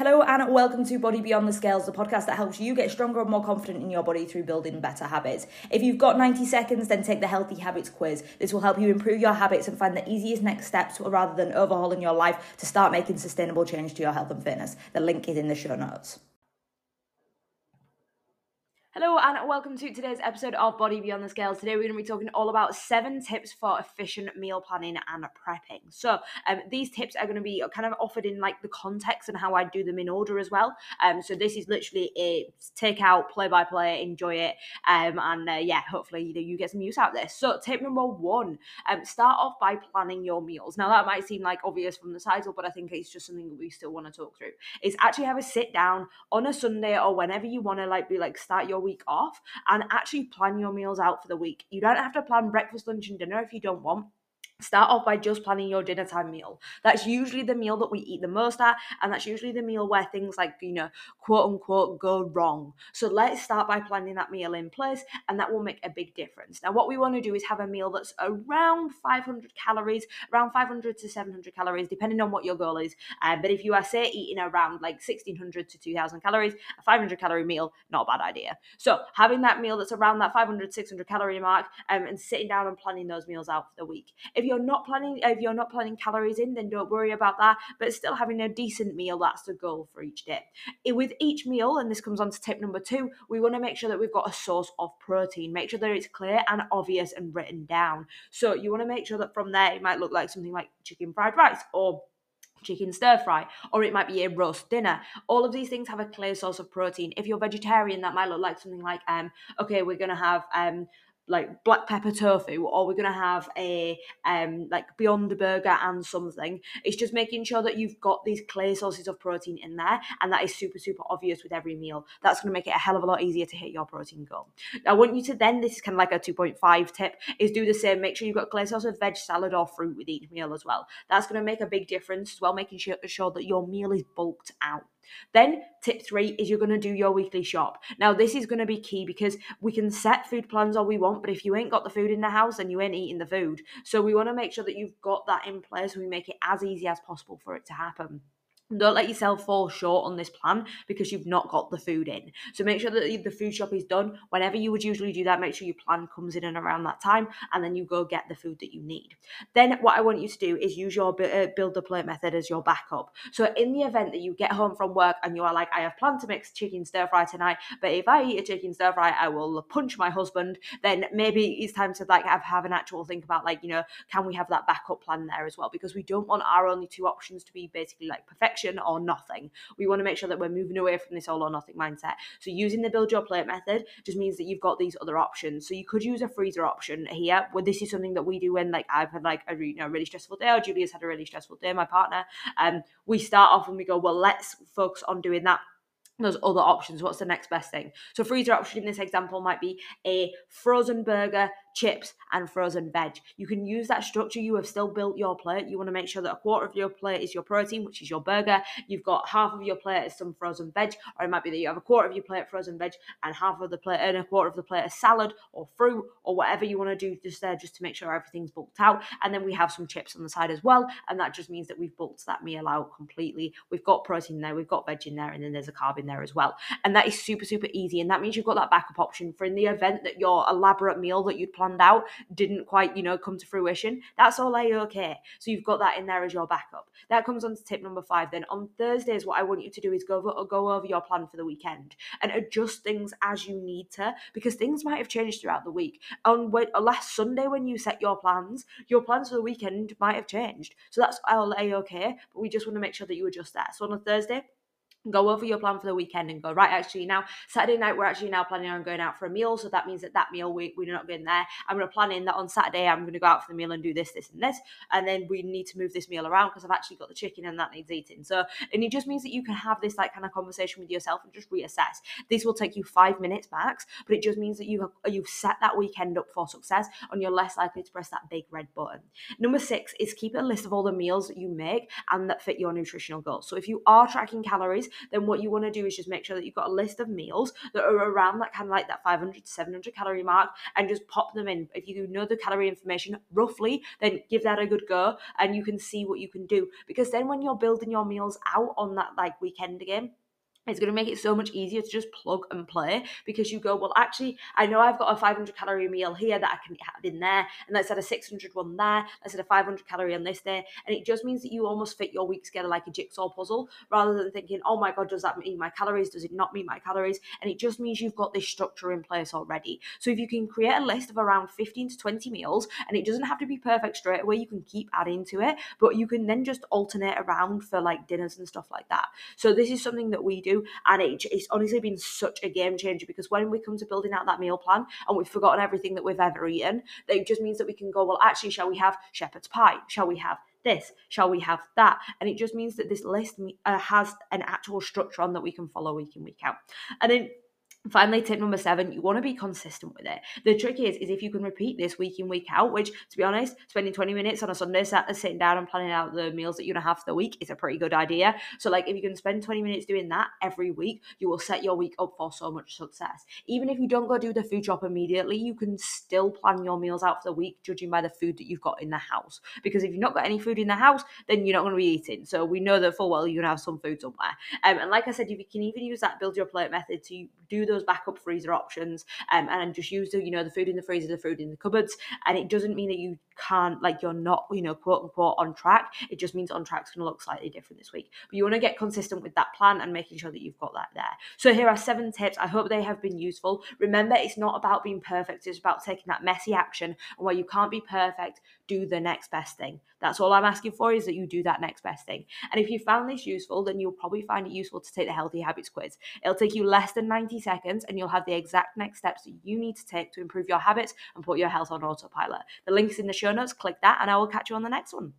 Hello and welcome to Body Beyond the Scales, the podcast that helps you get stronger and more confident in your body through building better habits. If you've got 90 seconds, then take the Healthy Habits quiz. This will help you improve your habits and find the easiest next steps rather than overhauling your life to start making sustainable change to your health and fitness. The link is in the show notes. Hello and welcome to today's episode of Body Beyond the Scales. Today we're going to be talking all about seven tips for efficient meal planning and prepping. So um, these tips are going to be kind of offered in like the context and how I do them in order as well. Um, so this is literally a take out, play by play, enjoy it, um, and uh, yeah, hopefully you know you get some use out of this. So tip number one: um, start off by planning your meals. Now that might seem like obvious from the title, but I think it's just something that we still want to talk through. Is actually have a sit down on a Sunday or whenever you want to like be like start your week off and actually plan your meals out for the week. You don't have to plan breakfast, lunch, and dinner if you don't want Start off by just planning your dinner time meal. That's usually the meal that we eat the most at, and that's usually the meal where things like, you know, quote unquote, go wrong. So let's start by planning that meal in place, and that will make a big difference. Now, what we want to do is have a meal that's around 500 calories, around 500 to 700 calories, depending on what your goal is. Uh, but if you are, say, eating around like 1600 to 2000 calories, a 500 calorie meal, not a bad idea. So having that meal that's around that 500, 600 calorie mark, um, and sitting down and planning those meals out for the week. If you're not planning if you're not planning calories in then don't worry about that but still having a decent meal that's the goal for each day with each meal and this comes on to tip number two we want to make sure that we've got a source of protein make sure that it's clear and obvious and written down so you want to make sure that from there it might look like something like chicken fried rice or chicken stir fry, or it might be a roast dinner. All of these things have a clear source of protein. If you're vegetarian, that might look like something like, um, okay, we're gonna have um like black pepper tofu or we're to have a um like beyond burger and something. It's just making sure that you've got these clear sources of protein in there and that is super super obvious with every meal. That's to make it a hell of a lot easier to hit your protein goal. I want you to then this is kind of like a 2.5 tip is do the same. Make sure you've got clear source of veg salad or fruit with each meal as well. That's to make a big difference as well making sure, sure that your meal is bulked out. Then, tip three is you're going to do your weekly shop. Now, this is going to be key because we can set food plans all we want, but if you ain't got the food in the house, then you ain't eating the food. So, we want to make sure that you've got that in place. We make it as easy as possible for it to happen. Don't let yourself fall short on this plan because you've not got the food in. So make sure that the food shop is done whenever you would usually do that. Make sure your plan comes in and around that time, and then you go get the food that you need. Then what I want you to do is use your uh, build the plate method as your backup. So in the event that you get home from work and you are like, I have planned to mix chicken stir fry tonight, but if I eat a chicken stir fry, I will punch my husband. Then maybe it's time to like have, have an actual think about like you know can we have that backup plan there as well because we don't want our only two options to be basically like perfection action or nothing. We want to make sure that we're moving away from this all or nothing mindset. So using the build your plate method just means that you've got these other options. So you could use a freezer option here. Where this is something that we do when like I've had like a you know, really stressful day or Julia's had a really stressful day, my partner. Um, we start off and we go, well, let's focus on doing that those other options. What's the next best thing? So freezer option in this example might be a frozen burger chips, and frozen veg. You can use that structure. You have still built your plate. You want to make sure that a quarter of your plate is your protein, which is your burger. You've got half of your plate is some frozen veg, or it might be that you have a quarter of your plate frozen veg and half of the plate and a quarter of the plate is salad or fruit or whatever you want to do just there, just to make sure everything's bulked out. And then we have some chips on the side as well, and that just means that we've bulked that meal out completely. We've got protein there, we've got veg in there, and then there's a carb in there as well. And that is super super easy, and that means you've got that backup option for in the event that your elaborate meal that you'd planned out didn't quite, you know, come to fruition, that's all a okay. So you've got that in there as your backup. That comes on to tip number five. Then on Thursdays, what I want you to do is go over, go over your plan for the weekend and adjust things as you need to, because things might have changed throughout the week. On uh, last Sunday, when you set your plans, your plans for the weekend might have changed. So that's all a okay. But we just want to make sure that you adjust that. So on a Thursday, go over your plan for the weekend and go right actually now saturday night we're actually now planning on going out for a meal so that means that that meal we, we're not going there. I'm going to plan in that on saturday i'm going to go out for the meal and do this this and this and then we need to move this meal around because i've actually got the chicken and that needs eating. So and it just means that you can have this like kind of conversation with yourself and just reassess. This will take you five minutes max but it just means that you have you've set that weekend up for success and you're less likely to press that big red button. Number six is keep a list of all the meals that you make and that fit your nutritional goals. So if you are tracking calories calories, then what you want to do is just make sure that you've got a list of meals that are around that kind of like that 500 to 700 calorie mark and just pop them in. If you know the calorie information roughly, then give that a good go and you can see what you can do. Because then when you're building your meals out on that like weekend game, it's going to make it so much easier to just plug and play because you go, well, actually, I know I've got a 500 calorie meal here that I can add in there, and let's add a 600 one there, let's add a 500 calorie on this day. And it just means that you almost fit your week together like a jigsaw puzzle rather than thinking, oh my God, does that mean my calories? Does it not mean my calories? And it just means you've got this structure in place already. So if you can create a list of around 15 to 20 meals, and it doesn't have to be perfect straight away, you can keep adding to it, but you can then just alternate around for like dinners and stuff like that. So this is something that we do and it, it's honestly been such a game changer because when we come to building out that meal plan and we've forgotten everything that we've ever eaten, it just means that we can go, well, actually, shall we have shepherd's pie? Shall we have this? Shall we have that? And it just means that this list uh, has an actual structure on that we can follow week in, week out. And then Finally, tip number seven, you want to be consistent with it. The trick is, is if you can repeat this week in, week out, which to be honest, spending 20 minutes on a Sunday sitting down and planning out the meals that you're gonna have for the week is a pretty good idea. So like if you can spend 20 minutes doing that every week, you will set your week up for so much success. Even if you don't go do the food shop immediately, you can still plan your meals out for the week, judging by the food that you've got in the house. Because if you've not got any food in the house, then you're not gonna be eating. So we know that full well you're gonna have some food somewhere. Um, and like I said, you can even use that build your plate method to do those backup freezer options um, and just use the you know the food in the freezer the food in the cupboards. And it doesn't mean that you can't like you're not you know quote unquote on track. It just means on track's going to look slightly different this week. But you want to get consistent with that plan and making sure that you've got that there. So here are seven tips. I hope they have been useful. Remember it's not about being perfect. It's about taking that messy action and where you can't be perfect do the next best thing. That's all i'm asking for is that you do that next best thing. And if you found this useful then you'll probably find it useful to take the healthy habits quiz. It'll take you less than 90 seconds and you'll have the exact next steps that you need to take to improve your habits and put your health on autopilot. The link is in the show notes, click that, and I will catch you on the next one.